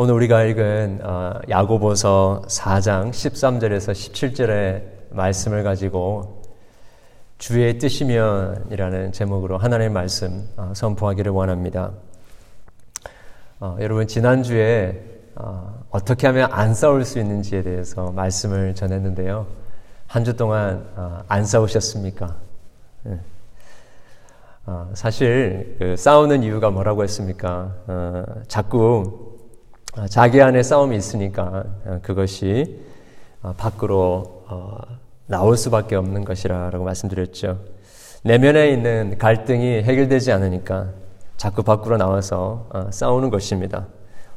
오늘 우리가 읽은 어, 야고보서 4장 13절에서 17절의 말씀을 가지고 주의 뜻이면이라는 제목으로 하나님의 말씀 어, 선포하기를 원합니다. 어, 여러분 지난주에 어떻게 하면 안 싸울 수 있는지에 대해서 말씀을 전했는데요. 한 주 동안 안 싸우셨습니까? 네. 사실 그 싸우는 이유가 뭐라고 했습니까? 자꾸 아, 자기 안에 싸움이 있으니까 아, 그것이 아, 밖으로 어, 나올 수밖에 없는 것이라고 말씀드렸죠. 내면에 있는 갈등이 해결되지 않으니까 자꾸 밖으로 나와서 싸우는 것입니다.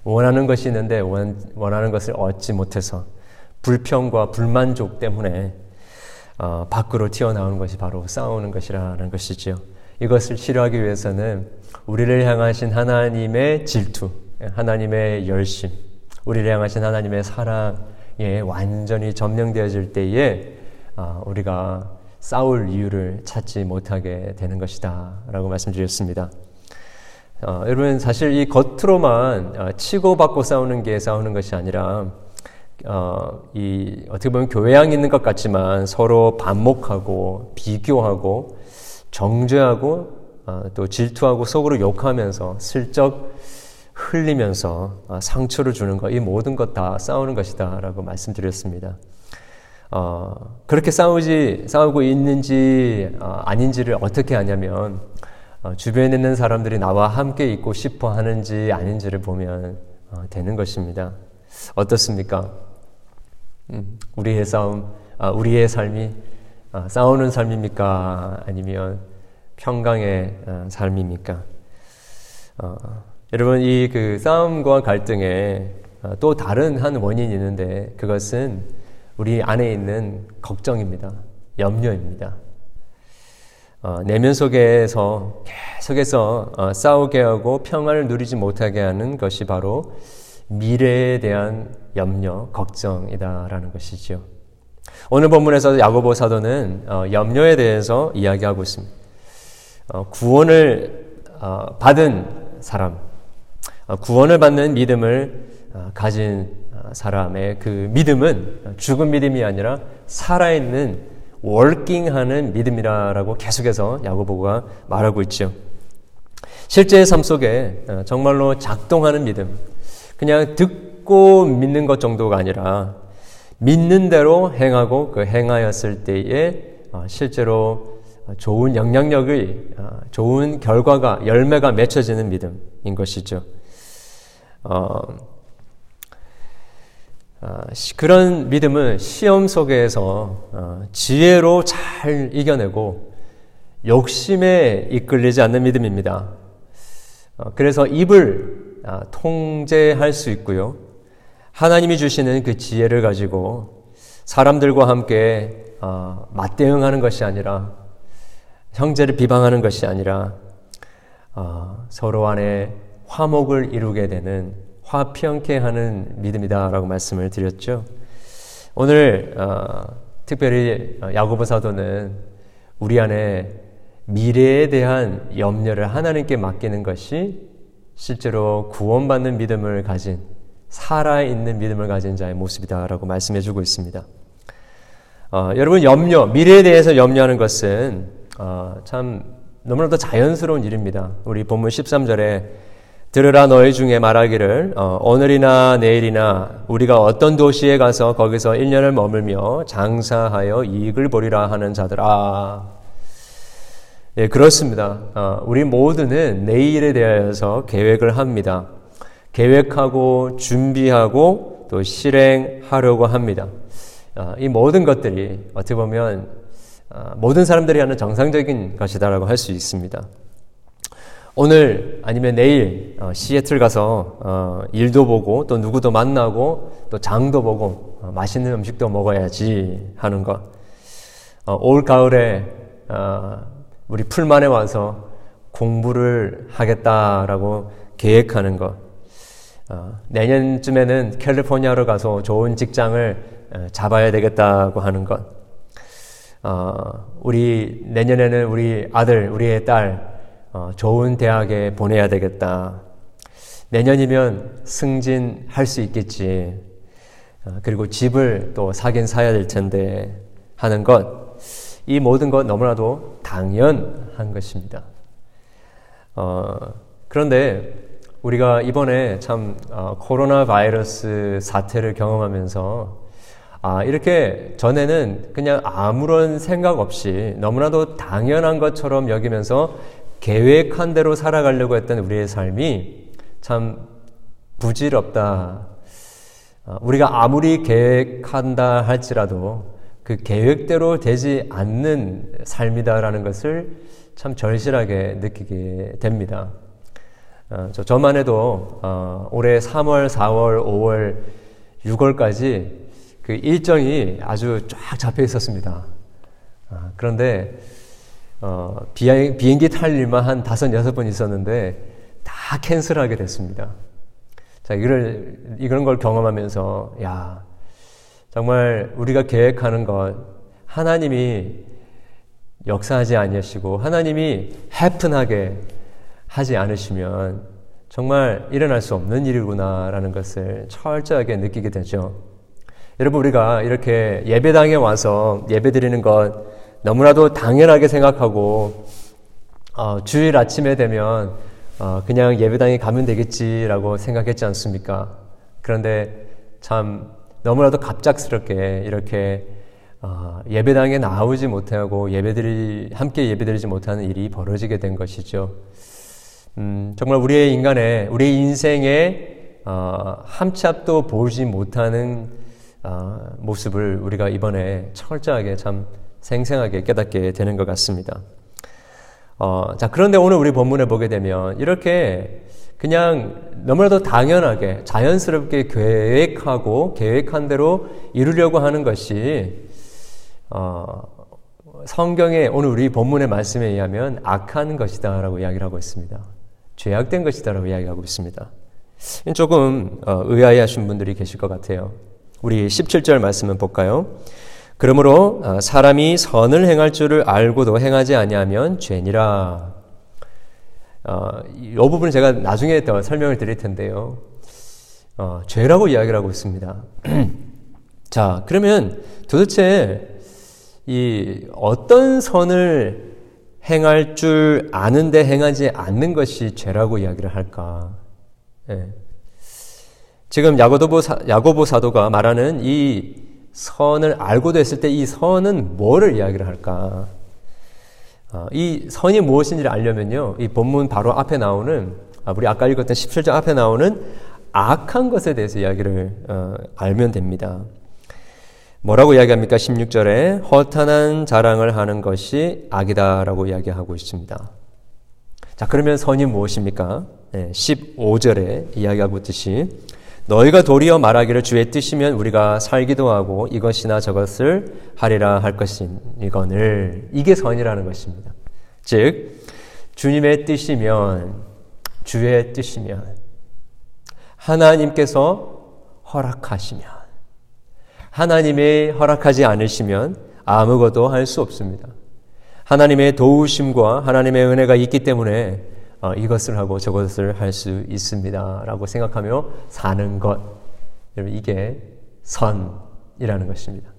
원하는 것이 있는데 원하는 것을 얻지 못해서 불평과 불만족 때문에 어, 밖으로 튀어나오는 것이 바로 싸우는 것이라는 것이지요. 이것을 치료하기 위해서는 우리를 향하신 하나님의 질투, 하나님의 열심, 우리를 향하신 하나님의 사랑에 완전히 점령되어질 때에 아, 우리가 싸울 이유를 찾지 못하게 되는 것이다. 라고 말씀드렸습니다. 어, 여러분, 사실 이 겉으로만 어, 치고받고 싸우는 게 싸우는 것이 아니라, 어, 이, 어떻게 보면 교회양 있는 것 같지만 서로 반목하고 비교하고 정죄하고 어, 또 질투하고 속으로 욕하면서 슬쩍 흘리면서 아, 상처를 주는 것, 이 모든 것 다 싸우는 것이다. 라고 말씀드렸습니다. 어, 그렇게 싸우지, 싸우고 있는지, 어, 아닌지를 어떻게 하냐면, 어, 주변에 있는 사람들이 나와 함께 있고 싶어 하는지 아닌지를 보면 어, 되는 것입니다. 어떻습니까? 음, 우리의 싸움, 아, 우리의 삶이 아, 싸우는 삶입니까? 아니면 평강의 아, 삶입니까? 어, 여러분 이 그 싸움과 갈등에 어, 또 다른 한 원인이 있는데 그것은 우리 안에 있는 걱정입니다. 염려입니다. 어, 내면 속에서 계속해서 어, 싸우게 하고 평안을 누리지 못하게 하는 것이 바로 미래에 대한 염려, 걱정이다라는 것이죠. 오늘 본문에서 야고보 사도는 어, 염려에 대해서 이야기하고 있습니다. 어, 구원을 어, 받은 사람, 어, 구원을 받는 믿음을 어, 가진 어, 사람의 그 믿음은 죽은 믿음이 아니라 살아있는 월킹하는 믿음이라고 계속해서 야고보가 말하고 있죠. 실제 삶 속에 정말로 작동하는 믿음, 그냥 듣고 믿는 것 정도가 아니라 믿는 대로 행하고 그 행하였을 때에 실제로 좋은 영향력의 좋은 결과가 열매가 맺혀지는 믿음인 것이죠. 어, 어, 그런 믿음은 시험 속에서 어, 지혜로 잘 이겨내고 욕심에 이끌리지 않는 믿음입니다. 어, 그래서 입을 아, 통제할 수 있고요. 하나님이 주시는 그 지혜를 가지고 사람들과 함께 어, 맞대응하는 것이 아니라 형제를 비방하는 것이 아니라 어, 서로 안에 화목을 이루게 되는 화평케 하는 믿음이다라고 말씀을 드렸죠. 오늘 어, 특별히 야고보 사도는 우리 안에 미래에 대한 염려를 하나님께 맡기는 것이 실제로 구원받는 믿음을 가진 살아있는 믿음을 가진 자의 모습이다라고 말씀해주고 있습니다. 어, 여러분 염려, 미래에 대해서 염려하는 것은 어, 참 너무나도 자연스러운 일입니다. 우리 본문 13절에 들으라 너희 중에 말하기를 어, 오늘이나 내일이나 우리가 어떤 도시에 가서 거기서 1년을 머물며 장사하여 이익을 보리라 하는 자들아. 예, 그렇습니다. 어, 우리 모두는 내일에 대하여서 계획을 합니다. 계획하고 준비하고 또 실행하려고 합니다. 어, 이 모든 것들이 어떻게 보면 어, 모든 사람들이 하는 정상적인 것이다라고 할 수 있습니다. 오늘 아니면 내일 어, 시애틀 가서 어, 일도 보고 또 누구도 만나고 또 장도 보고 어, 맛있는 음식도 먹어야지 하는 것. 어, 올 가을에 어, 우리 풀만에 와서 공부를 하겠다라고 계획하는 것. 어, 내년쯤에는 캘리포니아로 가서 좋은 직장을 잡아야 되겠다고 하는 것. 우리 내년에는 우리 아들, 우리의 딸 어, 좋은 대학에 보내야 되겠다. 내년이면 승진할 수 있겠지. 어, 그리고 집을 또 사긴 사야 될 텐데 하는 것, 이 모든 것 너무나도 당연한 것입니다. 어, 그런데 우리가 이번에 참 어, 코로나 바이러스 사태를 경험하면서 아, 이렇게 전에는 그냥 아무런 생각 없이 너무나도 당연한 것처럼 여기면서 계획한 대로 살아가려고 했던 우리의 삶이 참 부질없다. 어, 우리가 아무리 계획한다 할지라도 그 계획대로 되지 않는 삶이다라는 것을 참 절실하게 느끼게 됩니다. 어, 저, 저만 해도 어, 올해 3월, 4월, 5월, 6월까지 그 일정이 아주 쫙 잡혀 있었습니다. 어, 그런데 어, 비행, 비행기 탈 일만 한 다섯, 여섯 번 있었는데 다 캔슬하게 됐습니다. 자, 이걸, 이런 걸 경험하면서, 야, 정말 우리가 계획하는 것, 하나님이 역사하지 아니하시고, 하나님이 해픈하게 하지 않으시면 정말 일어날 수 없는 일이구나라는 것을 철저하게 느끼게 되죠. 여러분, 우리가 이렇게 예배당에 와서 예배 드리는 것 너무나도 당연하게 생각하고, 어, 주일 아침에 되면 어, 그냥 예배당에 가면 되겠지라고 생각했지 않습니까? 그런데 참 너무나도 갑작스럽게 이렇게 어, 예배당에 나오지 못하고 예배드리 함께 예배드리지 못하는 일이 벌어지게 된 것이죠. 음, 정말 우리의 인간의 우리의 인생에 어, 함찹도 보지 못하는 어, 모습을 우리가 이번에 철저하게 참 생생하게 깨닫게 되는 것 같습니다. 어, 자, 그런데 오늘 우리 본문에 보게 되면 이렇게 그냥 너무나도 당연하게 자연스럽게 계획하고 계획한 대로 이루려고 하는 것이 어, 성경의 오늘 우리 본문의 말씀에 의하면 악한 것이다라고 이야기를 하고 있습니다. 죄악된 것이다라고 이야기하고 있습니다. 조금 어, 의아해하신 분들이 계실 것 같아요. 우리 17절 말씀을 볼까요? 그러므로 어, 사람이 선을 행할 줄을 알고도 행하지 아니하면 죄니라. 어, 이 부분은 제가 나중에 더 설명을 드릴 텐데요. 어, 죄라고 이야기를 하고 있습니다. 자, 그러면 도대체 이 어떤 선을 행할 줄 아는데 행하지 않는 것이 죄라고 이야기를 할까? 예. 지금 야고보, 사도가 말하는 이 선을 알고도 했을 때 이 선은 뭐를 이야기를 할까? 어, 이 선이 무엇인지를 알려면요, 이 본문 바로 앞에 나오는, 아, 우리 아까 읽었던 17절 앞에 나오는 악한 것에 대해서 이야기를 어, 알면 됩니다. 뭐라고 이야기합니까? 16절에 허탄한 자랑을 하는 것이 악이다라고 이야기하고 있습니다. 자, 그러면 선이 무엇입니까? 네, 15절에 이야기하고 있듯이 너희가 도리어 말하기를 주의 뜻이면 우리가 살기도 하고 이것이나 저것을 하리라 할 것인 이거늘 이게 선이라는 것입니다. 즉 주님의 뜻이면 주의 뜻이면 하나님께서 허락하시면 하나님의 허락하지 않으시면 아무것도 할 수 없습니다. 하나님의 도우심과 하나님의 은혜가 있기 때문에 어, 이것을 하고 저것을 할 수 있습니다. 라고 생각하며 사는 것. 여러분, 이게 선이라는 것입니다.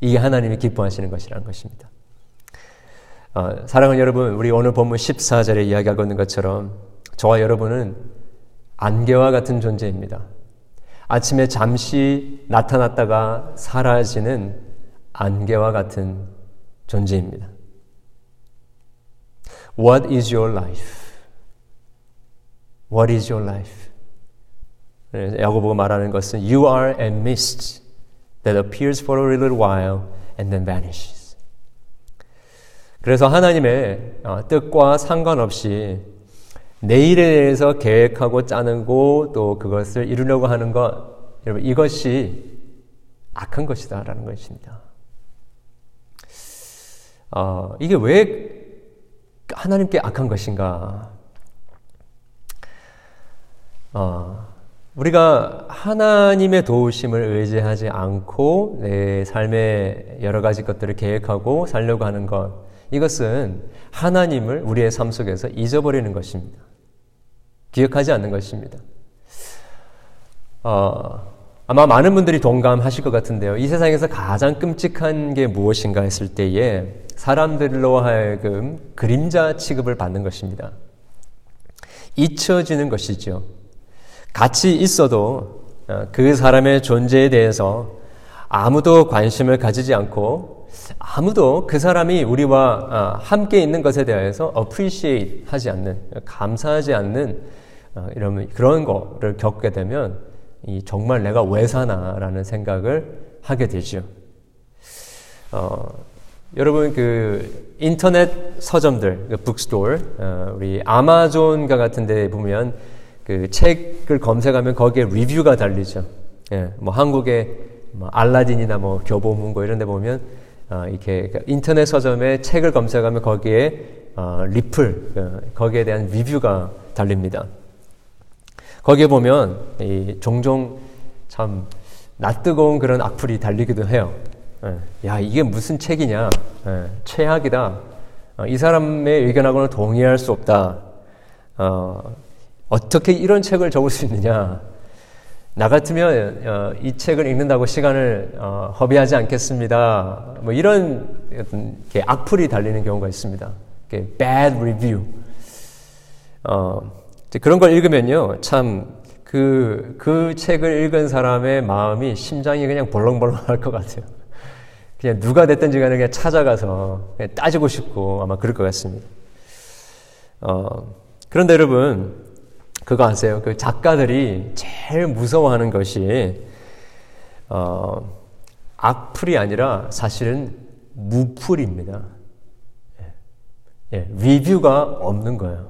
이게 하나님이 기뻐하시는 것이라는 것입니다. 어, 사랑하는 여러분, 우리 오늘 본문 14절에 이야기하고 있는 것처럼 저와 여러분은 안개와 같은 존재입니다. 아침에 잠시 나타났다가 사라지는 안개와 같은 존재입니다. What is your life? What is your life? 야고보가 말하는 것은 You are a mist that appears for a little while and then vanishes. 그래서 하나님의 어, 뜻과 상관없이 내일에 대해서 계획하고 짜는고 또 그것을 이루려고 하는 것, 여러분 이것이 악한 것이다라는 것입니다. 어, 이게 왜 하나님께 악한 것인가? 어, 우리가 하나님의 도우심을 의지하지 않고 내 삶의 여러 가지 것들을 계획하고 살려고 하는 것, 이것은 하나님을 우리의 삶 속에서 잊어버리는 것입니다. 기억하지 않는 것입니다. 어, 아마 많은 분들이 동감하실 것 같은데요. 이 세상에서 가장 끔찍한 게 무엇인가 했을 때에 사람들로 하여금 그림자 취급을 받는 것입니다. 잊혀지는 것이죠. 같이 있어도 어, 그 사람의 존재에 대해서 아무도 관심을 가지지 않고 아무도 그 사람이 우리와 어, 함께 있는 것에 대해서 appreciate 하지 않는, 감사하지 않는 어, 이런 그런 거를 겪게 되면 정말 내가 왜 사나라는 생각을 하게 되죠. 어, 여러분 그 인터넷 서점들, 그 북스토어, 어, 우리 아마존과 같은 데 보면 그 책을 검색하면 거기에 리뷰가 달리죠. 예, 뭐 한국의 뭐 알라딘이나 뭐 교보문고 이런 데 보면 어, 이렇게 그 인터넷 서점에 책을 검색하면 거기에 어, 리플 그, 거기에 대한 리뷰가 달립니다. 거기에 보면 이 종종 참 낯뜨거운 그런 악플이 달리기도 해요. 예, 야 이게 무슨 책이냐? 예, 최악이다. 어, 이 사람의 의견하고는 동의할 수 없다. 어, 어떻게 이런 책을 적을 수 있느냐? 나 같으면 어, 이 책을 읽는다고 시간을 어, 허비하지 않겠습니다. 뭐 이런 악플이 달리는 경우가 있습니다. bad review. 어, 그런 걸 읽으면요, 참 그, 그 책을 읽은 사람의 마음이 심장이 그냥 벌렁벌렁 할 것 같아요. 그냥 누가 됐든지 간에 그냥 찾아가서 그냥 따지고 싶고 아마 그럴 것 같습니다. 어, 그런데 여러분, 그거 아세요? 그 작가들이 제일 무서워하는 것이 어, 악플이 아니라 사실은 무풀입니다. 예, 예, 리뷰가 없는 거예요.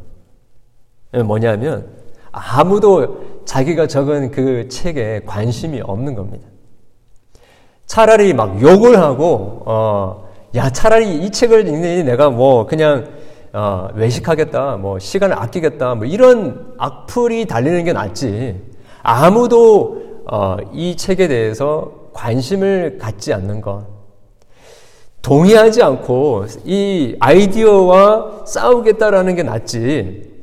예, 뭐냐면 아무도 자기가 적은 그 책에 관심이 없는 겁니다. 차라리 막 욕을 하고 어, 야 차라리 이 책을 읽니 내가 뭐 그냥 어, 외식하겠다, 뭐 시간을 아끼겠다, 뭐 이런 악플이 달리는 게 낫지. 아무도 어, 이 책에 대해서 관심을 갖지 않는 것, 동의하지 않고 이 아이디어와 싸우겠다라는 게 낫지.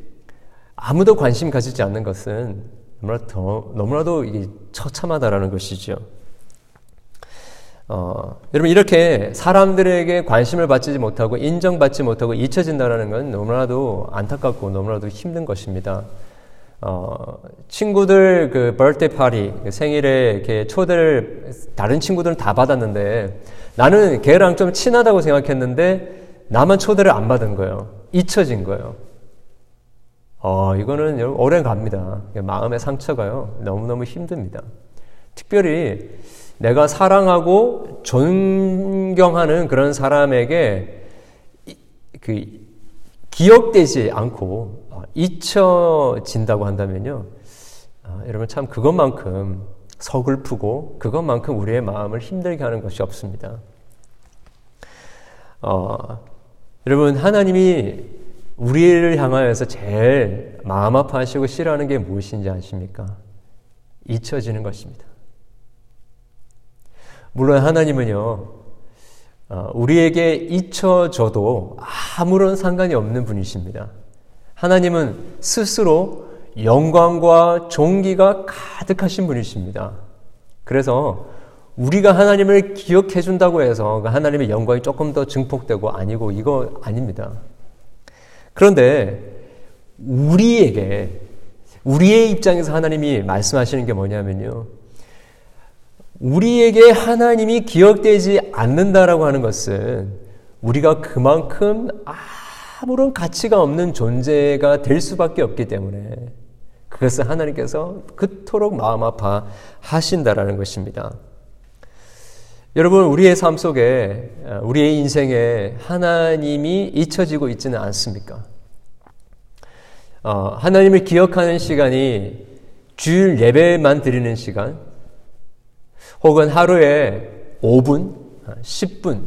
아무도 관심 가지지 않는 것은 너무나도, 더, 너무나도 이게 처참하다라는 것이죠. 어, 여러분 이렇게 사람들에게 관심을 받지 못하고 인정받지 못하고 잊혀진다는 건 너무나도 안타깝고 너무나도 힘든 것입니다. 어, 친구들 그 birthday party 그 생일에 이렇게 초대를 다른 친구들은 다 받았는데 나는 걔랑 좀 친하다고 생각했는데 나만 초대를 안 받은 거예요. 잊혀진 거예요. 어, 이거는 오래 갑니다. 마음의 상처가요. 너무너무 힘듭니다. 특별히 내가 사랑하고 존경하는 그런 사람에게 그 기억되지 않고 어, 잊혀진다고 한다면요. 아, 여러분 참 그것만큼 서글프고 그것만큼 우리의 마음을 힘들게 하는 것이 없습니다. 어, 여러분 하나님이 우리를 향하여서 제일 마음 아파하시고 싫어하는 게 무엇인지 아십니까? 잊혀지는 것입니다. 물론 하나님은요, 어, 우리에게 잊혀져도 아무런 상관이 없는 분이십니다. 하나님은 스스로 영광과 존귀가 가득하신 분이십니다. 그래서 우리가 하나님을 기억해 준다고 해서 그 하나님의 영광이 조금 더 증폭되고 아니고 이거 아닙니다. 그런데 우리에게 우리의 입장에서 하나님이 말씀하시는 게 뭐냐면요. 우리에게 하나님이 기억되지 않는다라고 하는 것은 우리가 그만큼 아무런 가치가 없는 존재가 될 수밖에 없기 때문에 그것을 하나님께서 그토록 마음 아파 하신다라는 것입니다. 여러분, 우리의 삶 속에, 우리의 인생에 하나님이 잊혀지고 있지는 않습니까? 어, 하나님을 기억하는 시간이 주일 예배만 드리는 시간, 혹은 하루에 5분, 10분,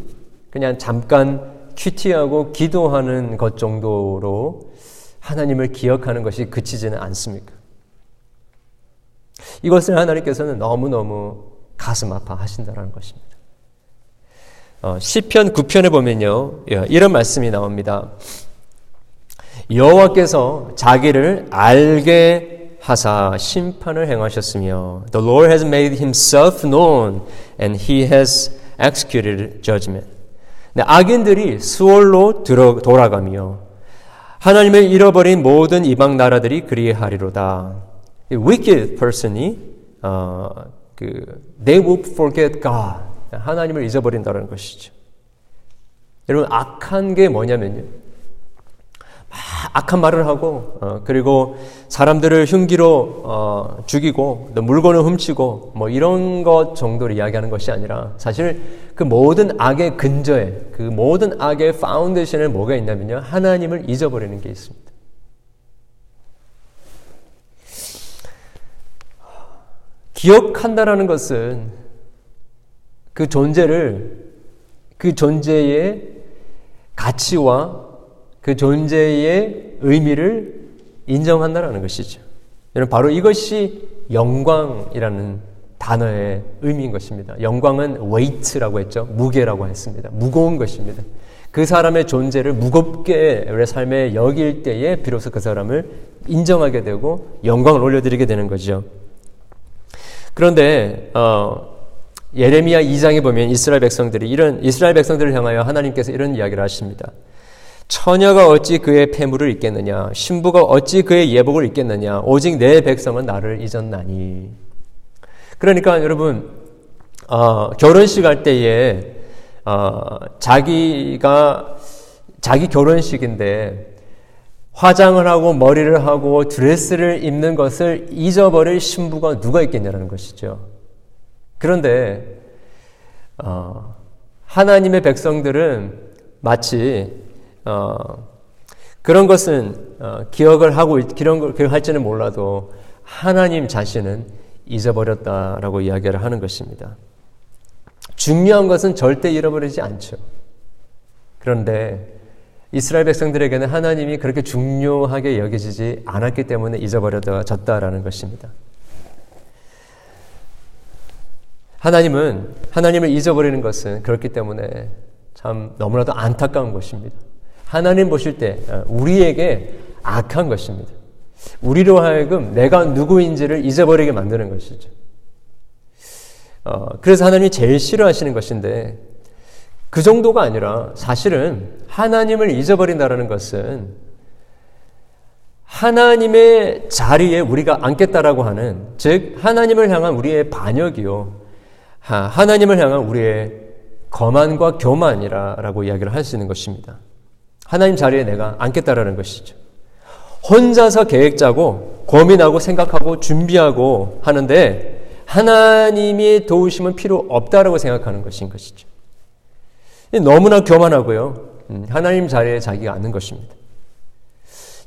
그냥 잠깐 큐티하고 기도하는 것 정도로 하나님을 기억하는 것이 그치지는 않습니까? 이것을 하나님께서는 너무너무 가슴 아파 하신다는 것입니다. 어, 시편 9편에 보면요. 예, 이런 말씀이 나옵니다. 여호와께서 자기를 알게 하사 심판을 행하셨으며 The Lord has made himself known and he has executed judgment. 네, 악인들이 수월로 들어 돌아가며 하나님을 잃어버린 모든 이방 나라들이 그리하리로다. wicked person이 어, 그 they will forget God. 하나님을 잊어버린다는 것이죠. 여러분 악한 게 뭐냐면요. 악한 말을 하고 어, 그리고 사람들을 흉기로 어, 죽이고 또 물건을 훔치고 뭐 이런 것 정도로 이야기하는 것이 아니라 사실 그 모든 악의 근저에 그 모든 악의 foundation에 뭐가 있냐면요 하나님을 잊어버리는 게 있습니다. 기억한다라는 것은 그 존재를 그 존재의 가치와 그 존재의 의미를 인정한다라는 것이죠. 여러분 바로 이것이 영광이라는 단어의 의미인 것입니다. 영광은 weight라고 했죠. 무게라고 했습니다. 무거운 것입니다. 그 사람의 존재를 무겁게 우리 삶에 여길 때에 비로소 그 사람을 인정하게 되고 영광을 올려드리게 되는 거죠. 그런데 어, 예레미야 2장에 보면 이스라엘 백성들이 이런 이스라엘 백성들을 향하여 하나님께서 이런 이야기를 하십니다. 처녀가 어찌 그의 폐물을 잊겠느냐? 신부가 어찌 그의 예복을 잊겠느냐? 오직 내 백성은 나를 잊었나니. 그러니까 여러분 어, 결혼식 할 때에 어, 자기가 자기 결혼식인데 화장을 하고 머리를 하고 드레스를 입는 것을 잊어버릴 신부가 누가 있겠냐라는 것이죠. 그런데 어, 하나님의 백성들은 마치 어, 그런 것은 어, 기억을 하고 그런 걸 기억할지는 몰라도 하나님 자신은 잊어버렸다라고 이야기를 하는 것입니다. 중요한 것은 절대 잃어버리지 않죠. 그런데 이스라엘 백성들에게는 하나님이 그렇게 중요하게 여겨지지 않았기 때문에 잊어버려졌다라는 것입니다. 하나님은 하나님을 잊어버리는 것은 그렇기 때문에 참 너무나도 안타까운 것입니다. 하나님 보실 때 어, 우리에게 악한 것입니다. 우리로 하여금 내가 누구인지를 잊어버리게 만드는 것이죠. 어, 그래서 하나님이 제일 싫어하시는 것인데 그 정도가 아니라 사실은 하나님을 잊어버린다는 것은 하나님의 자리에 우리가 앉겠다라고 하는 즉 하나님을 향한 우리의 반역이요 하나님을 향한 우리의 거만과 교만이라고 이야기를 할 수 있는 것입니다. 하나님 자리에 내가 앉겠다라는 것이죠. 혼자서 계획 짜고 고민하고 생각하고 준비하고 하는데 하나님의 도우심은 필요 없다라고 생각하는 것인 것이죠. 너무나 교만하고요. 음, 하나님 자리에 자기가 앉는 것입니다.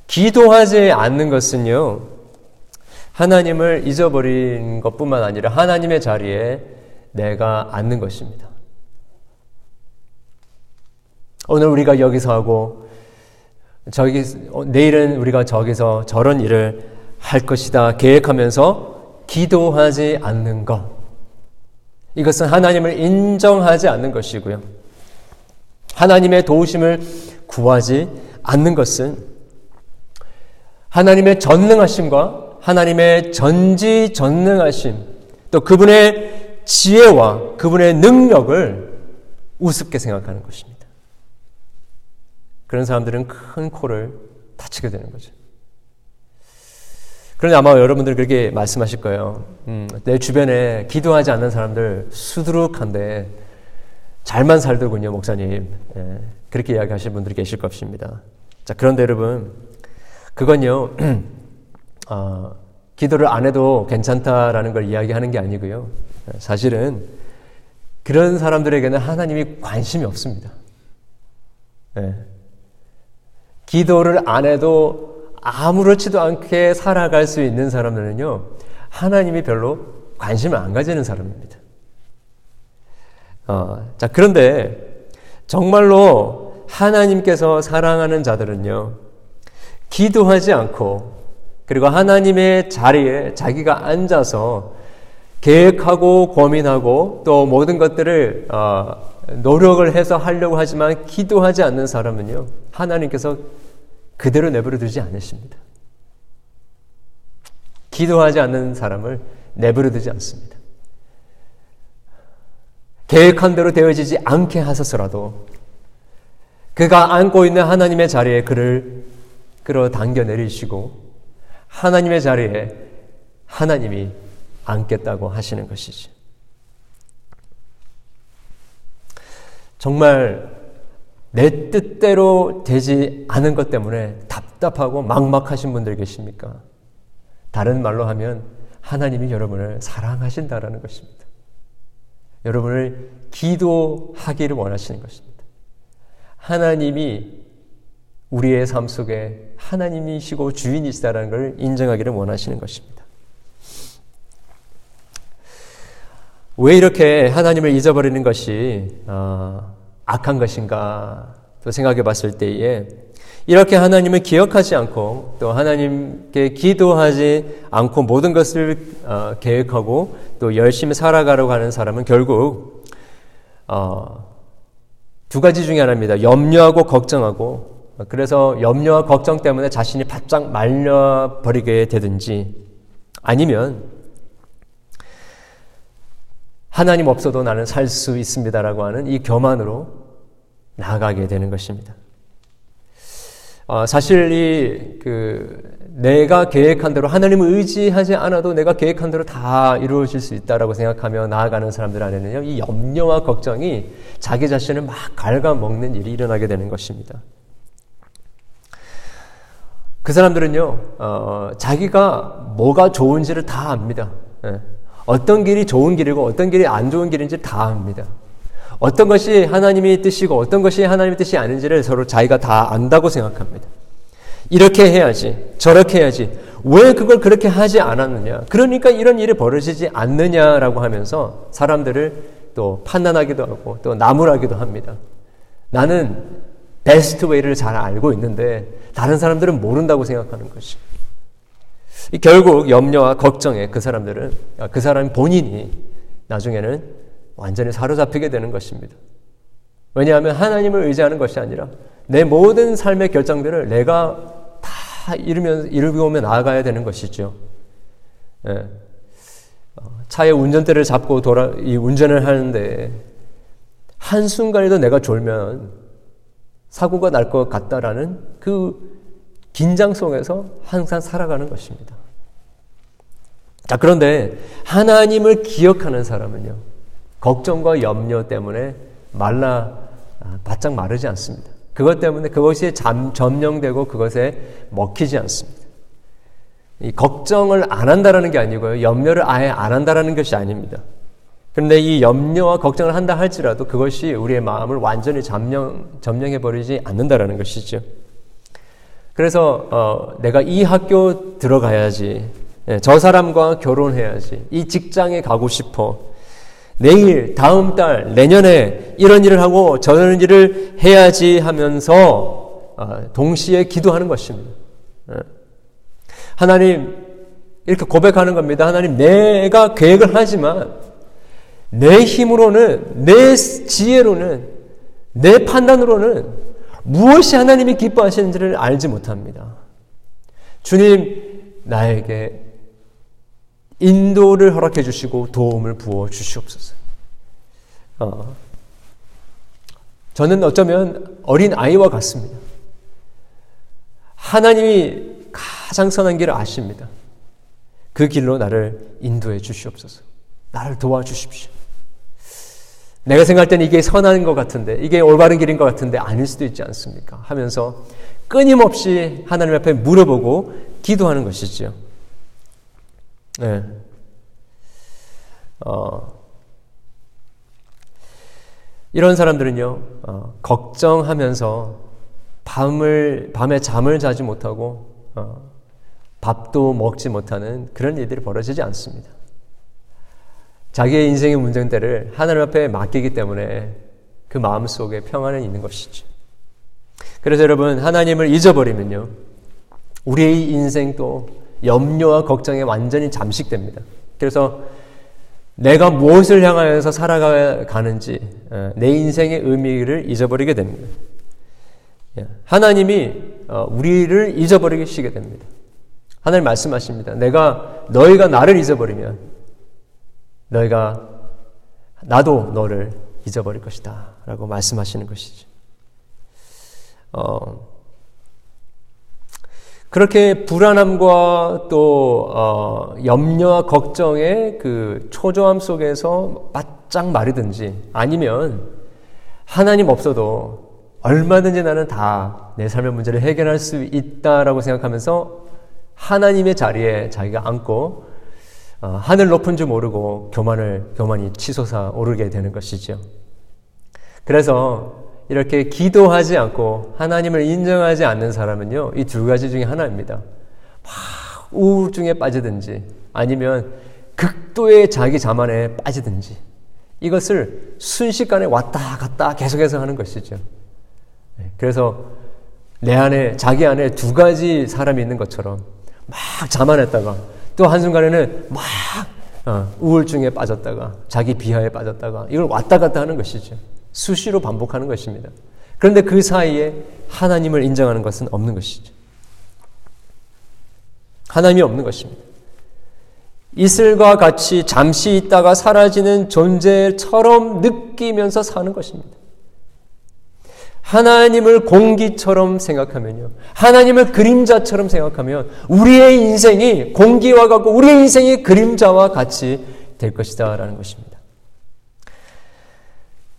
기도하지 않는 것은요. 하나님을 잊어버린 것뿐만 아니라 하나님의 자리에 내가 앉는 것입니다. 오늘 우리가 여기서 하고 저기 어, 내일은 우리가 저기서 저런 일을 할 것이다 계획하면서 기도하지 않는 것. 이것은 하나님을 인정하지 않는 것이고요. 하나님의 도우심을 구하지 않는 것은 하나님의 전능하심과 하나님의 전지전능하심 또 그분의 지혜와 그분의 능력을 우습게 생각하는 것입니다. 그런 사람들은 큰 코를 다치게 되는 거죠. 그런데 아마 여러분들 그렇게 말씀하실 거예요. 음, 내 주변에 기도하지 않는 사람들 수두룩한데 잘만 살더군요, 목사님. 예, 그렇게 이야기하시는 분들이 계실 것입니다. 자, 그런데 여러분, 그건요, 어, 기도를 안 해도 괜찮다라는 걸 이야기하는 게 아니고요. 사실은 그런 사람들에게는 하나님이 관심이 없습니다. 예. 기도를 안 해도 아무렇지도 않게 살아갈 수 있는 사람들은요, 하나님이 별로 관심을 안 가지는 사람입니다. 어, 자, 그런데 정말로 하나님께서 사랑하는 자들은요, 기도하지 않고, 그리고 하나님의 자리에 자기가 앉아서 계획하고 고민하고 또 모든 것들을 어, 노력을 해서 하려고 하지만 기도하지 않는 사람은요, 하나님께서 그대로 내버려 두지 않으십니다. 기도하지 않는 사람을 내버려 두지 않습니다. 계획한 대로 되어지지 않게 하셔서라도 그가 안고 있는 하나님의 자리에 그를 끌어당겨 내리시고 하나님의 자리에 하나님이 앉겠다고 하시는 것이지. 정말 내 뜻대로 되지 않은 것 때문에 답답하고 막막하신 분들 계십니까? 다른 말로 하면 하나님이 여러분을 사랑하신다라는 것입니다. 여러분을 기도하기를 원하시는 것입니다. 하나님이 우리의 삶 속에 하나님이시고 주인이시다라는 걸 인정하기를 원하시는 것입니다. 왜 이렇게 하나님을 잊어버리는 것이 어, 악한 것인가 또 생각해 봤을 때에 이렇게 하나님을 기억하지 않고 또 하나님께 기도하지 않고 모든 것을 어, 계획하고 또 열심히 살아가려고 하는 사람은 결국 어, 두 가지 중에 하나입니다. 염려하고 걱정하고 그래서 염려와 걱정 때문에 자신이 바짝 말려버리게 되든지 아니면 하나님 없어도 나는 살 수 있습니다라고 하는 이 교만으로 나아가게 되는 것입니다. 어, 사실 이 그 내가 계획한 대로 하나님을 의지하지 않아도 내가 계획한 대로 다 이루어질 수 있다라고 생각하며 나아가는 사람들 안에는요 이 염려와 걱정이 자기 자신을 막 갉아먹는 일이 일어나게 되는 것입니다. 그 사람들은요 어, 자기가 뭐가 좋은지를 다 압니다. 예. 어떤 길이 좋은 길이고 어떤 길이 안 좋은 길인지 다 압니다. 어떤 것이 하나님의 뜻이고 어떤 것이 하나님의 뜻이 아닌지를 서로 자기가 다 안다고 생각합니다. 이렇게 해야지, 저렇게 해야지. 왜 그걸 그렇게 하지 않았느냐? 그러니까 이런 일이 벌어지지 않느냐라고 하면서 사람들을 또 판단하기도 하고 또 나무라기도 합니다. 나는 베스트 웨이를 잘 알고 있는데 다른 사람들은 모른다고 생각하는 것이. 결국 염려와 걱정에 그 사람들은 아, 그 사람 본인이 나중에는 완전히 사로잡히게 되는 것입니다. 왜냐하면 하나님을 의지하는 것이 아니라 내 모든 삶의 결정들을 내가 다 이루면 이루며 나아가야 되는 것이죠. 예. 어, 차의 운전대를 잡고 돌아 이 운전을 하는데 한 순간에도 내가 졸면 사고가 날 것 같다라는 그 긴장 속에서 항상 살아가는 것입니다. 자, 그런데 하나님을 기억하는 사람은요, 걱정과 염려 때문에 말라, 아, 바짝 마르지 않습니다. 그것 때문에 그것이 잠, 점령되고 그것에 먹히지 않습니다. 이 걱정을 안 한다라는 게 아니고요. 염려를 아예 안 한다라는 것이 아닙니다. 그런데 이 염려와 걱정을 한다 할지라도 그것이 우리의 마음을 완전히 점령, 점령해 버리지 않는다라는 것이죠. 그래서 어, 내가 이 학교 들어가야지, 예, 저 사람과 결혼해야지, 이 직장에 가고 싶어, 내일, 다음 달, 내년에 이런 일을 하고 저런 일을 해야지 하면서 어, 동시에 기도하는 것입니다. 예. 하나님 이렇게 고백하는 겁니다. 하나님 내가 계획을 하지만 내 힘으로는 내 지혜로는 내 판단으로는 무엇이 하나님이 기뻐하시는지를 알지 못합니다. 주님, 나에게 인도를 허락해 주시고 도움을 부어 주시옵소서. 어, 저는 어쩌면 어린 아이와 같습니다. 하나님이 가장 선한 길을 아십니다. 그 길로 나를 인도해 주시옵소서. 나를 도와주십시오. 내가 생각할 때는 이게 선한 것 같은데, 이게 올바른 길인 것 같은데 아닐 수도 있지 않습니까? 하면서 끊임없이 하나님 앞에 물어보고 기도하는 것이지요. 네. 어, 이런 사람들은요, 어, 걱정하면서 밤을, 밤에 잠을 자지 못하고, 어, 밥도 먹지 못하는 그런 일들이 벌어지지 않습니다. 자기의 인생의 문제들을 하나님 앞에 맡기기 때문에 그 마음 속에 평안은 있는 것이죠. 그래서 여러분, 하나님을 잊어버리면요. 우리의 인생도 염려와 걱정에 완전히 잠식됩니다. 그래서 내가 무엇을 향하여서 살아가는지, 어, 내 인생의 의미를 잊어버리게 됩니다. 예, 하나님이 어, 우리를 잊어버리게 시게 됩니다. 하나님 말씀하십니다. 내가 너희가 나를 잊어버리면 너희가 나도 너를 잊어버릴 것이다. 라고 말씀하시는 것이죠. 어, 그렇게 불안함과 또 어, 염려와 걱정의 그 초조함 속에서 바짝 마르든지 아니면 하나님 없어도 얼마든지 나는 다 내 삶의 문제를 해결할 수 있다라고 생각하면서 하나님의 자리에 자기가 앉고 어, 하늘 높은 줄 모르고 교만을 교만이 치솟아 오르게 되는 것이죠. 그래서 이렇게 기도하지 않고 하나님을 인정하지 않는 사람은요, 이 두 가지 중에 하나입니다. 막 우울증에 빠지든지 아니면 극도의 자기 자만에 빠지든지 이것을 순식간에 왔다 갔다 계속해서 하는 것이죠. 네, 그래서 내 안에, 자기 안에 두 가지 사람이 있는 것처럼 막 자만했다가 또 한순간에는 막 어, 우울증에 빠졌다가 자기 비하에 빠졌다가 이걸 왔다 갔다 하는 것이죠. 수시로 반복하는 것입니다. 그런데 그 사이에 하나님을 인정하는 것은 없는 것이죠. 하나님이 없는 것입니다. 이슬과 같이 잠시 있다가 사라지는 존재처럼 느끼면서 사는 것입니다. 하나님을 공기처럼 생각하면요. 하나님을 그림자처럼 생각하면 우리의 인생이 공기와 같고 우리의 인생이 그림자와 같이 될 것이다 라는 것입니다.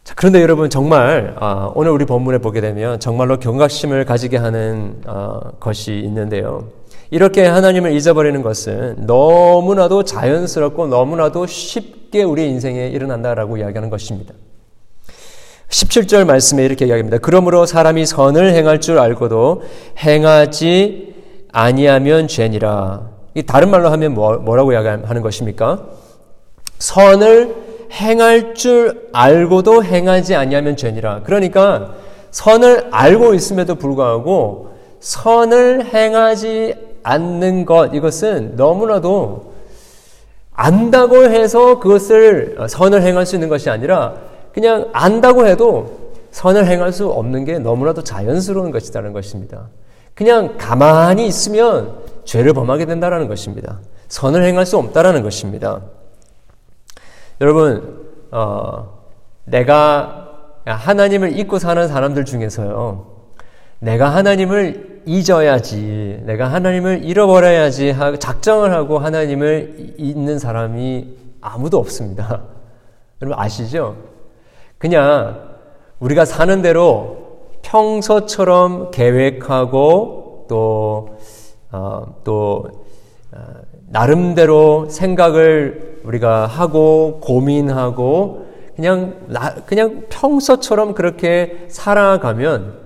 자, 그런데 여러분 정말 아, 오늘 우리 본문에 보게 되면 정말로 경각심을 가지게 하는 아, 것이 있는데요. 이렇게 하나님을 잊어버리는 것은 너무나도 자연스럽고 너무나도 쉽게 우리 인생에 일어난다라고 이야기하는 것입니다. 17절 말씀에 이렇게 이야기합니다. 그러므로 사람이 선을 행할 줄 알고도 행하지 아니하면 죄니라. 이 다른 말로 하면 뭐, 뭐라고 이야기하는 것입니까? 선을 행할 줄 알고도 행하지 아니하면 죄니라. 그러니까 선을 알고 있음에도 불구하고 선을 행하지 않는 것 이것은 너무나도 안다고 해서 그것을 선을 행할 수 있는 것이 아니라 그냥 안다고 해도 선을 행할 수 없는 게 너무나도 자연스러운 것이라는 것입니다. 그냥 가만히 있으면 죄를 범하게 된다는 것입니다. 선을 행할 수 없다라는 것입니다. 여러분, 어, 내가 하나님을 잊고 사는 사람들 중에서요, 내가 하나님을 잊어야지, 내가 하나님을 잃어버려야지 작정을 하고 하나님을 잊는 사람이 아무도 없습니다. 여러분 아시죠? 그냥 우리가 사는 대로 평소처럼 계획하고 또, 어, 또, 어, 나름대로 생각을 우리가 하고 고민하고 그냥, 나, 그냥 평소처럼 그렇게 살아가면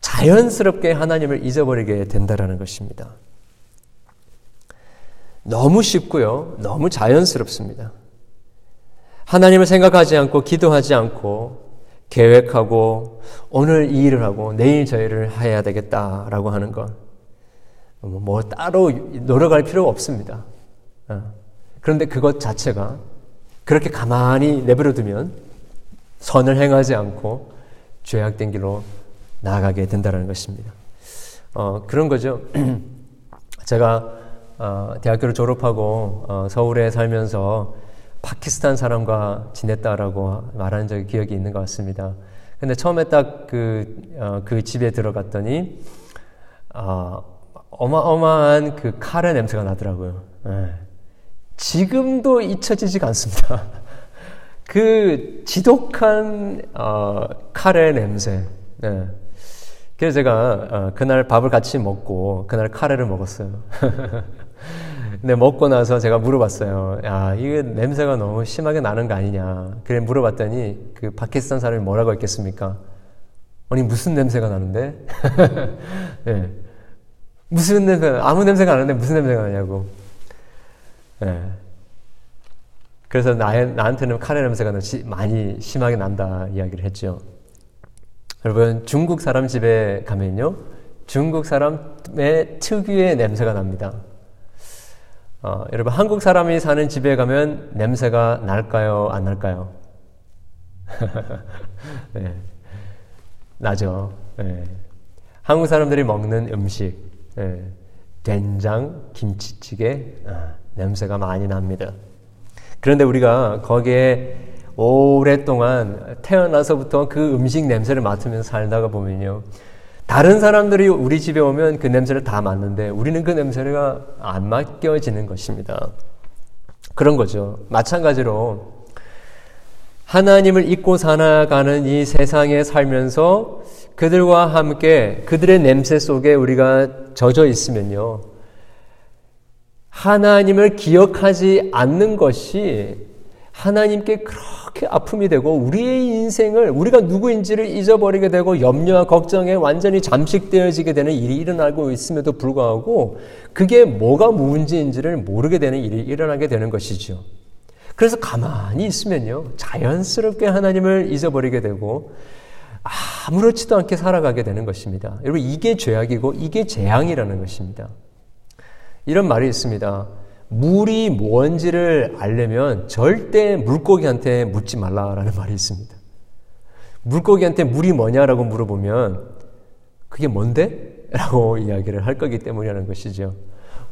자연스럽게 하나님을 잊어버리게 된다라는 것입니다. 너무 쉽고요. 너무 자연스럽습니다. 하나님을 생각하지 않고 기도하지 않고 계획하고 오늘 이 일을 하고 내일 저 일을 해야 되겠다라고 하는 건뭐 따로 노력할 필요가 없습니다. 어. 그런데 그것 자체가 그렇게 가만히 내버려 두면 선을 행하지 않고 죄악된 길로 나아가게 된다는 것입니다. 어, 그런 거죠. 제가 어, 대학교를 졸업하고 어, 서울에 살면서 파키스탄 사람과 지냈다라고 말하는 적이 기억이 있는 것 같습니다. 근데 처음에 딱 그, 어, 그 집에 들어갔더니, 어, 어마어마한 그 카레 냄새가 나더라고요. 네. 지금도 잊혀지지가 않습니다. 그 지독한 어, 카레 냄새. 네. 그래서 제가 어, 그날 밥을 같이 먹고 그날 카레를 먹었어요. 근데 먹고 나서 제가 물어봤어요. 야, 이게 냄새가 너무 심하게 나는 거 아니냐. 그래 물어봤더니 그 파키스탄 사람이 뭐라고 했겠습니까? 아니, 무슨 냄새가 나는데? 네. 무슨 냄새, 아무 냄새가 안 나는데 무슨 냄새가 나냐고. 네. 그래서 나, 나한테는 카레 냄새가 많이 심하게 난다 이야기를 했죠. 여러분, 중국 사람 집에 가면요. 중국 사람의 특유의 냄새가 납니다. 어, 여러분 한국 사람이 사는 집에 가면 냄새가 날까요? 안 날까요? 네. 나죠. 네. 한국 사람들이 먹는 음식, 네. 된장 김치찌개 아, 냄새가 많이 납니다. 그런데 우리가 거기에 오랫동안 태어나서부터 그 음식 냄새를 맡으면서 살다가 보면요. 다른 사람들이 우리 집에 오면 그 냄새를 다 맡는데 우리는 그 냄새가 안 맡겨지는 것입니다. 그런 거죠. 마찬가지로 하나님을 잊고 살아가는 이 세상에 살면서 그들과 함께 그들의 냄새 속에 우리가 젖어 있으면요. 하나님을 기억하지 않는 것이 하나님께 그렇게 아픔이 되고 우리의 인생을 우리가 누구인지를 잊어버리게 되고 염려와 걱정에 완전히 잠식되어지게 되는 일이 일어나고 있음에도 불구하고 그게 뭐가 문제인지를 모르게 되는 일이 일어나게 되는 것이죠. 그래서 가만히 있으면요. 자연스럽게 하나님을 잊어버리게 되고 아무렇지도 않게 살아가게 되는 것입니다. 여러분, 이게 죄악이고 이게 재앙이라는 것입니다. 이런 말이 있습니다. 물이 뭔지를 알려면 절대 물고기한테 묻지 말라라는 말이 있습니다. 물고기한테 물이 뭐냐라고 물어보면 그게 뭔데? 라고 이야기를 할 거기 때문이라는 것이죠.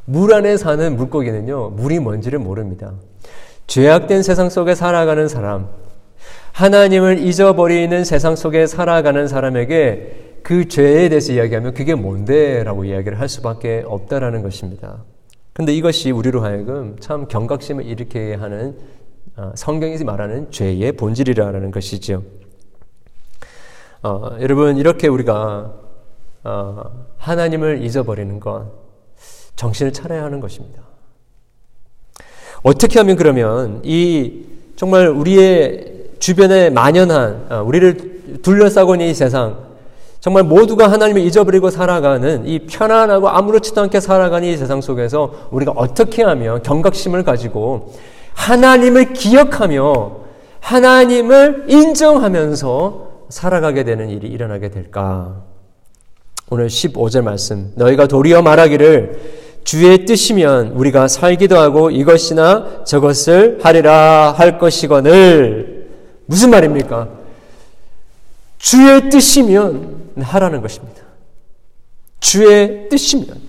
물 안에 사는 물고기는요, 물이 뭔지를 모릅니다. 죄악된 세상 속에 살아가는 사람, 하나님을 잊어버리는 세상 속에 살아가는 사람에게 그 죄에 대해서 이야기하면 그게 뭔데? 라고 이야기를 할 수밖에 없다라는 것입니다. 근데 이것이 우리로 하여금 참 경각심을 일으키게 하는 어, 성경이 말하는 죄의 본질이라는 것이죠. 어, 여러분 이렇게 우리가 어, 하나님을 잊어버리는 것 정신을 차려야 하는 것입니다. 어떻게 하면 그러면 이 정말 우리의 주변에 만연한 어, 우리를 둘러싸고 있는 이 세상 정말 모두가 하나님을 잊어버리고 살아가는 이 편안하고 아무렇지도 않게 살아가는 이 세상 속에서 우리가 어떻게 하면 경각심을 가지고 하나님을 기억하며 하나님을 인정하면서 살아가게 되는 일이 일어나게 될까? 오늘 15절 말씀. 너희가 도리어 말하기를 주의 뜻이면 우리가 살기도 하고 이것이나 저것을 하리라 할 것이거늘 무슨 말입니까? 주의 뜻이면 하라는 것입니다. 주의 뜻이면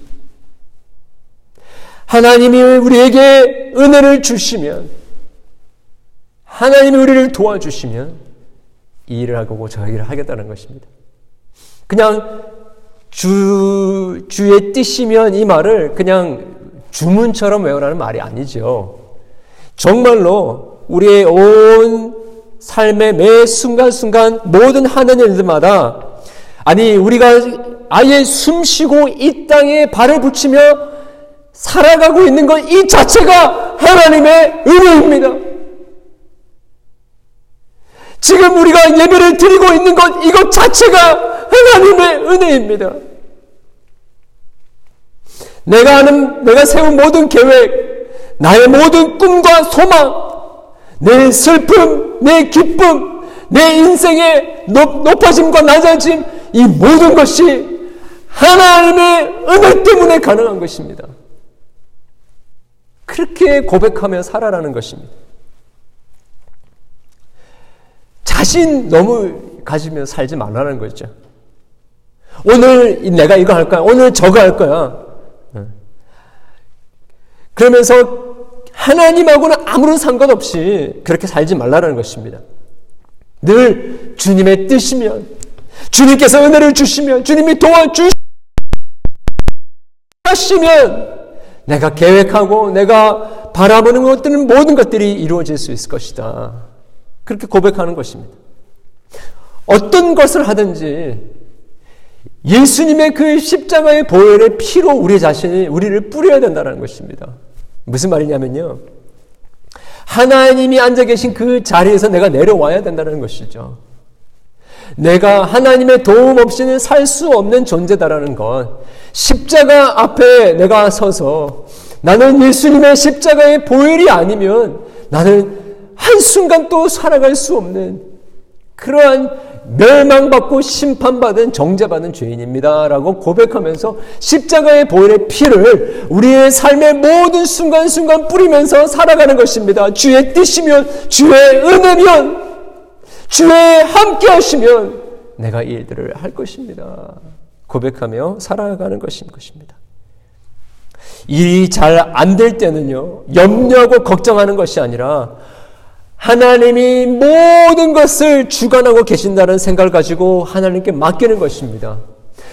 하나님이 우리에게 은혜를 주시면 하나님이 우리를 도와주시면 이 일을 하고 저 일을 하겠다는 것입니다. 그냥 주, 주의 뜻이면 이 말을 그냥 주문처럼 외우라는 말이 아니죠. 정말로 우리의 온 삶의 매 순간순간 모든 하는 일들마다 아니 우리가 아예 숨 쉬고 이 땅에 발을 붙이며 살아가고 있는 것 이 자체가 하나님의 은혜입니다. 지금 우리가 예배를 드리고 있는 것 이것 자체가 하나님의 은혜입니다. 내가 하는 내가 세운 모든 계획, 나의 모든 꿈과 소망, 내 슬픔, 내 기쁨, 내 인생의 높, 높아짐과 낮아짐, 이 모든 것이 하나님의 은혜 때문에 가능한 것입니다. 그렇게 고백하며 살아라는 것입니다. 자신 너무 가지며 살지 말라는 거죠. 오늘 내가 이거 할 거야. 오늘 저거 할 거야. 그러면서 하나님하고는 아무런 상관없이 그렇게 살지 말라는 것입니다. 늘 주님의 뜻이면, 주님께서 은혜를 주시면, 주님이 도와주시면, 내가 계획하고 내가 바라보는 것들은 모든 것들이 이루어질 수 있을 것이다. 그렇게 고백하는 것입니다. 어떤 것을 하든지 예수님의 그 십자가의 보혈의 피로 우리 자신이 우리를 뿌려야 된다는 것입니다. 무슨 말이냐면요. 하나님이 앉아 계신 그 자리에서 내가 내려와야 된다는 것이죠. 내가 하나님의 도움 없이는 살 수 없는 존재다라는 것. 십자가 앞에 내가 서서 나는 예수님의 십자가의 보혈이 아니면 나는 한순간 또 살아갈 수 없는 그러한 멸망받고 심판받은 정죄받은 죄인입니다. 라고 고백하면서 십자가의 보혈의 피를 우리의 삶의 모든 순간순간 뿌리면서 살아가는 것입니다. 주의 뜻이면, 주의 은혜면, 주의 함께 하시면 내가 이 일들을 할 것입니다. 고백하며 살아가는 것인 것입니다. 일이 잘 안 될 때는요, 염려하고 걱정하는 것이 아니라 하나님이 모든 것을 주관하고 계신다는 생각을 가지고 하나님께 맡기는 것입니다.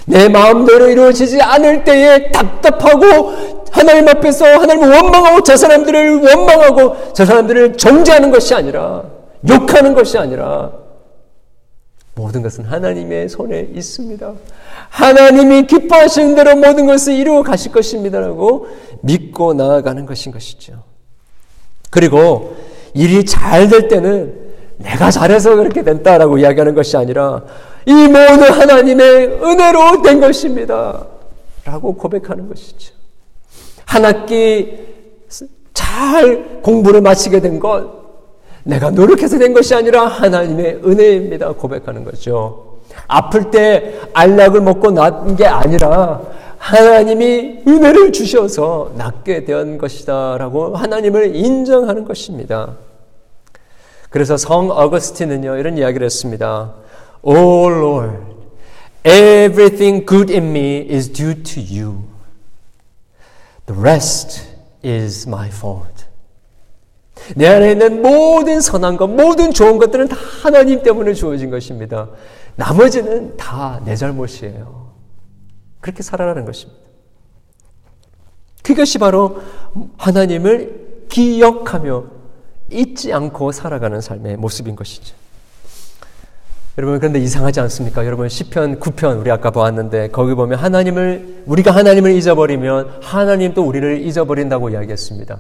내 마음대로 이루어지지 않을 때에 답답하고 하나님 앞에서 하나님을 원망하고 저 사람들을 원망하고 저 사람들을 정죄하는 것이 아니라 욕하는 것이 아니라 모든 것은 하나님의 손에 있습니다. 하나님이 기뻐하시는 대로 모든 것을 이루어 가실 것입니다라고 믿고 나아가는 것인 것이죠. 그리고 일이 잘 될 때는 내가 잘해서 그렇게 됐다라고 이야기하는 것이 아니라 이 모든 하나님의 은혜로 된 것입니다. 라고 고백하는 것이죠. 한 학기 잘 공부를 마치게 된 것, 내가 노력해서 된 것이 아니라 하나님의 은혜입니다. 고백하는 거죠. 아플 때 알약을 먹고 난게 아니라 하나님이 은혜를 주셔서 낫게 된 것이다. 라고 하나님을 인정하는 것입니다. 그래서 성 어거스틴은요, 이런 이야기를 했습니다. Oh Lord, everything good in me is due to you. The rest is my fault. 내 안에 있는 모든 선한 것, 모든 좋은 것들은 다 하나님 때문에 주어진 것입니다. 나머지는 다 내 잘못이에요. 그렇게 살아라는 것입니다. 그것이 바로 하나님을 기억하며 잊지 않고 살아가는 삶의 모습인 것이죠. 여러분 그런데 이상하지 않습니까? 여러분 시편 9편 우리 아까 보았는데 거기 보면 하나님을 우리가 하나님을 잊어버리면 하나님도 우리를 잊어버린다고 이야기했습니다.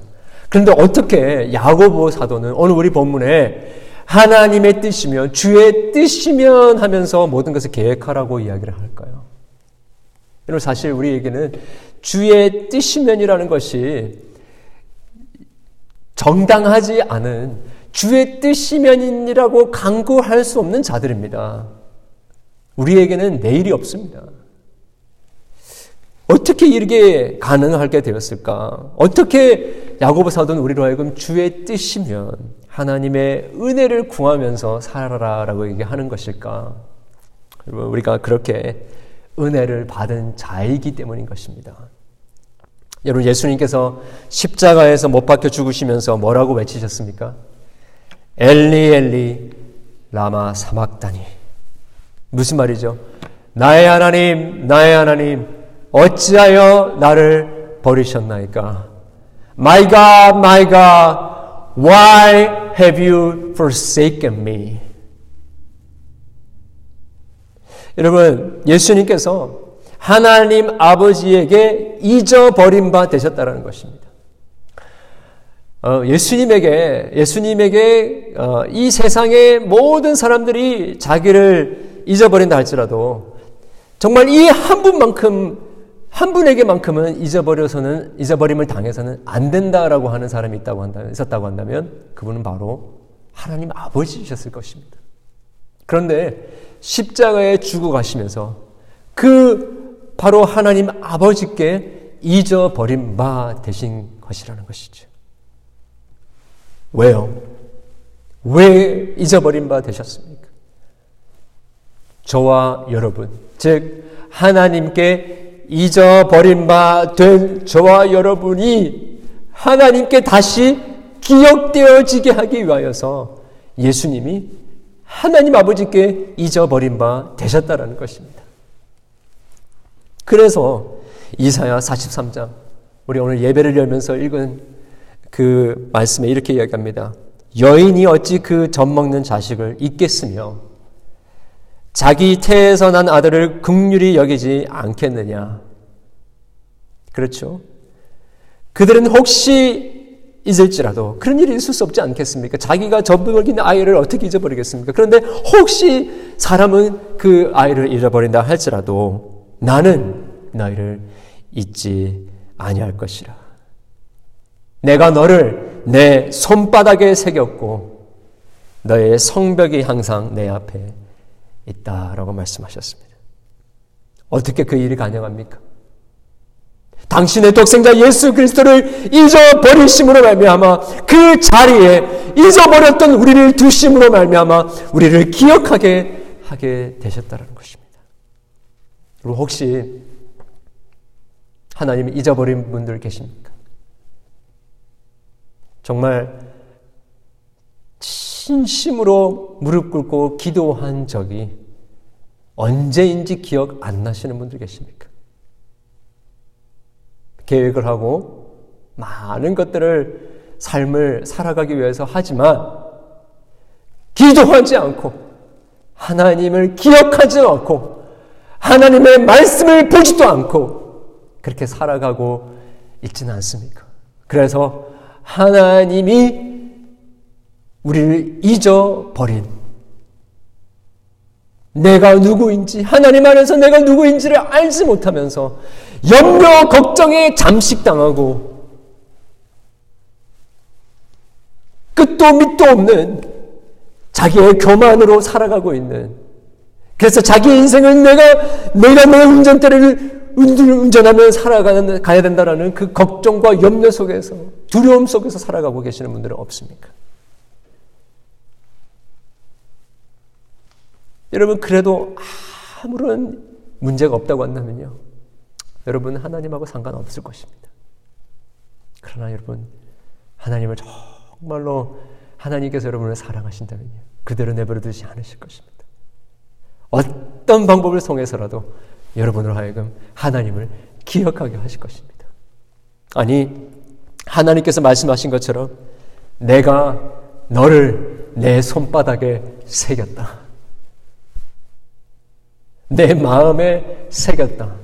그런데 어떻게 야고보 사도는 오늘 우리 본문에 하나님의 뜻이면 주의 뜻이면 하면서 모든 것을 계획하라고 이야기를 할까요? 여러분 사실 우리에게는 주의 뜻이면이라는 것이 정당하지 않은 주의 뜻이면이라고 강구할 수 없는 자들입니다. 우리에게는 내일이 없습니다. 어떻게 이렇게 가능하게 되었을까? 어떻게 야고보 사도는 우리로 하여금 주의 뜻이면 하나님의 은혜를 구하면서 살아라라고 얘기하는 것일까? 우리가 그렇게 은혜를 받은 자이기 때문인 것입니다. 여러분 예수님께서 십자가에서 못 박혀 죽으시면서 뭐라고 외치셨습니까? 엘리 엘리 라마 사막다니 무슨 말이죠? 나의 하나님 나의 하나님 어찌하여 나를 버리셨나이까? My God, my God, why have you forsaken me? 여러분, 예수님께서 하나님 아버지에게 잊어버린 바 되셨다라는 것입니다. 어, 예수님에게 예수님에게 어, 이 세상의 모든 사람들이 자기를 잊어버린다 할지라도 정말 이 한 분만큼 한 분에게만큼은 잊어버려서는 잊어버림을 당해서는 안 된다라고 하는 사람이 있다고 한다면 있었다고 한다면 그분은 바로 하나님 아버지이셨을 것입니다. 그런데 십자가에 죽어 가시면서 그 바로 하나님 아버지께 잊어버린 바 되신 것이라는 것이죠. 왜요? 왜 잊어버린 바 되셨습니까? 저와 여러분, 즉, 하나님께 잊어버린 바 된 저와 여러분이 하나님께 다시 기억되어지게 하기 위하여서 예수님이 하나님 아버지께 잊어버린 바 되셨다라는 것입니다. 그래서 이사야 43장, 우리 오늘 예배를 열면서 읽은 그 말씀에 이렇게 이야기합니다. 여인이 어찌 그 젖 먹는 자식을 잊겠으며 자기 태에서 난 아들을 극률이 여기지 않겠느냐. 그렇죠. 그들은 혹시 잊을지라도 그런 일이 있을 수 없지 않겠습니까? 자기가 젖먹이는 아이를 어떻게 잊어버리겠습니까? 그런데 혹시 사람은 그 아이를 잃어버린다 할지라도 나는 너희를 잊지 아니할 것이라. 내가 너를 내 손바닥에 새겼고 너의 성벽이 항상 내 앞에 있다라고 말씀하셨습니다. 어떻게 그 일이 가능합니까? 당신의 독생자 예수 그리스도를 잊어버리심으로 말미암아 그 자리에 잊어버렸던 우리를 두심으로 말미암아 우리를 기억하게 하게 되셨다는 것입니다. 그리고 혹시 하나님을 잊어버린 분들 계십니까? 정말 진심으로 무릎 꿇고 기도한 적이 언제인지 기억 안 나시는 분들 계십니까? 계획을 하고 많은 것들을 삶을 살아가기 위해서 하지만 기도하지 않고 하나님을 기억하지 않고 하나님의 말씀을 보지도 않고 그렇게 살아가고 있지는 않습니까? 그래서 하나님이 우리를 잊어버린 내가 누구인지 하나님 안에서 내가 누구인지를 알지 못하면서 염려 걱정에 잠식당하고 끝도 밑도 없는 자기의 교만으로 살아가고 있는 그래서 자기 인생은 내가 내가 내 운전대를 운전하며 살아가는 가야 된다라는 그 걱정과 염려 속에서 두려움 속에서 살아가고 계시는 분들은 없습니까? 여러분 그래도 아무런 문제가 없다고 한다면요. 여러분 하나님하고 상관없을 것입니다. 그러나 여러분 하나님을 정말로 하나님께서 여러분을 사랑하신다면요. 그대로 내버려 두지 않으실 것입니다. 어떤 방법을 통해서라도 여러분으로 하여금 하나님을 기억하게 하실 것입니다. 아니 하나님께서 말씀하신 것처럼 내가 너를 내 손바닥에 새겼다. 내 마음에 새겼다.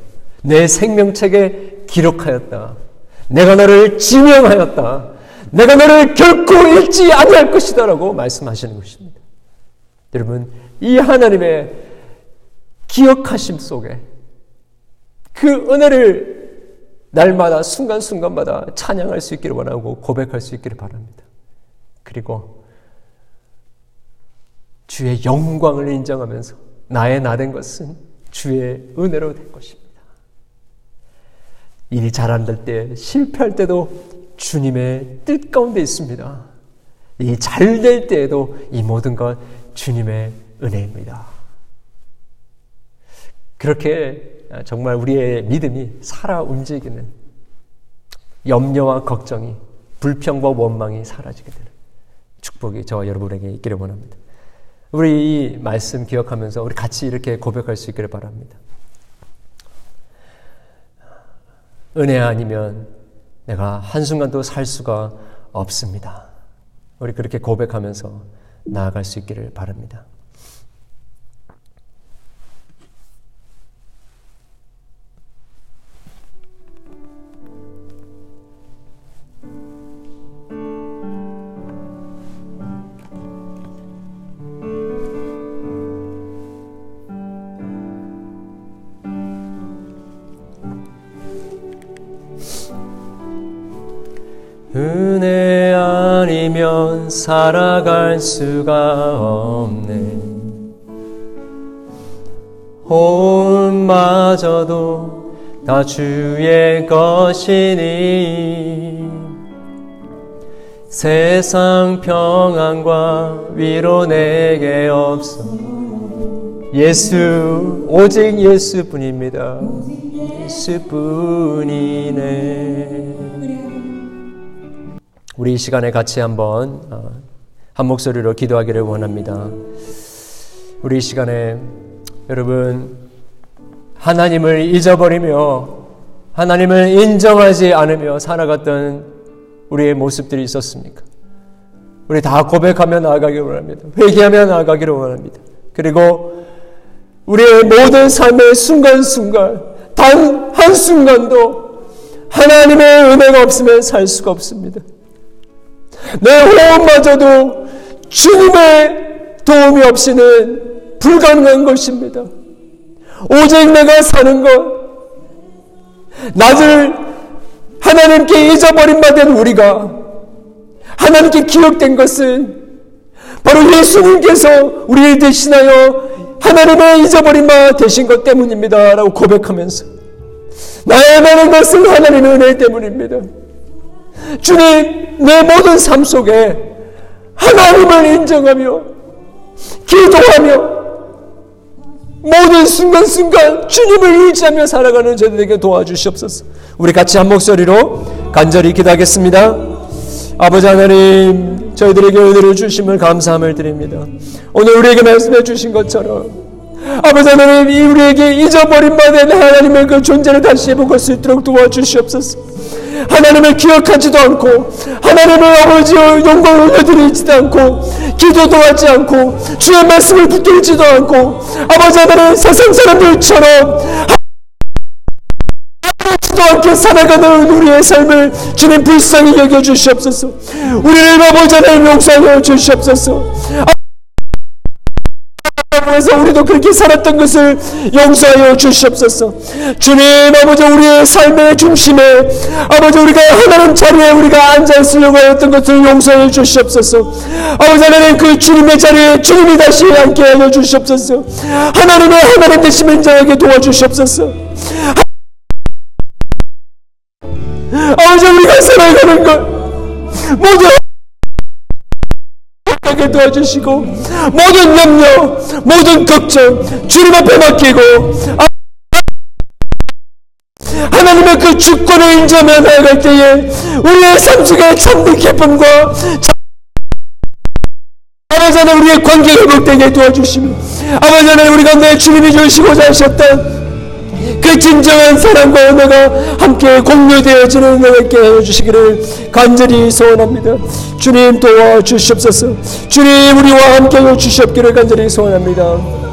내 생명책에 기록하였다. 내가 너를 지명하였다. 내가 너를 결코 잃지 아니할 것이다라고 말씀하시는 것입니다. 여러분, 이 하나님의 기억하심 속에 그 은혜를 날마다 순간순간마다 찬양할 수 있기를 원하고 고백할 수 있기를 바랍니다. 그리고 주의 영광을 인정하면서 나의 나 된 것은 주의 은혜로 된 것입니다. 일이 잘 안 될 때, 실패할 때도 주님의 뜻 가운데 있습니다. 이 잘 될 때에도 이 모든 것 주님의 은혜입니다. 그렇게 정말 우리의 믿음이 살아 움직이는 염려와 걱정이 불평과 원망이 사라지게 되는 축복이 저와 여러분에게 있기를 원합니다. 우리 이 말씀 기억하면서 우리 같이 이렇게 고백할 수 있기를 바랍니다. 은혜 아니면 내가 한순간도 살 수가 없습니다. 우리 그렇게 고백하면서 나아갈 수 있기를 바랍니다. 아니면 살아갈 수가 없네. 호흡마저도 다 주의 것이니 세상 평안과 위로 내게 없어. 예수 오직 예수뿐입니다. 예수뿐이네 우리 이 시간에 같이 한번 어, 한 목소리로 기도하기를 원합니다. 우리 이 시간에 여러분 하나님을 잊어버리며 하나님을 인정하지 않으며 살아갔던 우리의 모습들이 있었습니까? 우리 다 고백하며 나아가기를 원합니다. 회개하며 나아가기를 원합니다. 그리고 우리의 모든 삶의 순간순간 단 한순간도 하나님의 은혜가 없으면 살 수가 없습니다. 내 호흡마저도 주님의 도움이 없이는 불가능한 것입니다. 오직 내가 사는 것, 나를 하나님께 잊어버린 바 된 우리가 하나님께 기억된 것은 바로 예수님께서 우리를 대신하여 하나님의 잊어버린 바 되신 것 때문입니다. 라고 고백하면서 나의 많은 것은 하나님의 은혜 때문입니다. 주님, 내 모든 삶 속에 하나님을 인정하며 기도하며 모든 순간순간 주님을 의지하며 살아가는 저들에게 도와주시옵소서. 우리 같이 한 목소리로 간절히 기도하겠습니다. 아버지 하나님, 저희들에게 은혜를 주심을 감사함을 드립니다. 오늘 우리에게 말씀해 주신 것처럼 아버지 하나님, 이 우리에게 잊어버린 바 된 하나님의 그 존재를 다시 해볼 수 있도록 도와주시옵소서. 하나님을 기억하지도 않고 하나님을 아버지의 영광을 올려드리지도 않고 기도도 하지 않고 주의 말씀을 붙들지도 않고 아버지 하나님 세상 사람들처럼 않게 살아가는 우리의 삶을 주님 불쌍히 여겨 주시옵소서 우리를 아버지 하나님 용서하여 주시옵소서 그래서 우리도 그렇게 살았던 것을 용서하여 주시옵소서. 주님 아버지 우리의 삶의 중심에 아버지 우리가 하나님 자리에 우리가 앉아 있으려고 했던 것을 용서해 주시옵소서. 아버지 하나님 그 주님의 자리에 주님이 다시 앉게 하여 주시옵소서. 하나님의 하나님 되심 인자에게 도와주시옵소서. 아버지 우리가 살아가는 것 모두 하게 도와주시고 모든 염려 모든 걱정 주님 앞에 맡기고 하나님의 그 주권을 인정하며 나아갈 때에 우리의 삶 속에 참된 기쁨과 아버지 하나님 우리의 관계가 회복되게 도와주시며 아버지 하나님 우리 가운데 주님이 주시고자 하셨던 그 진정한 사랑과 은혜가 함께 공유되어지는 있게 해주시기를 간절히 소원합니다. 주님 도와 주시옵소서. 주님 우리와 함께 해주시옵기를 간절히 소원합니다.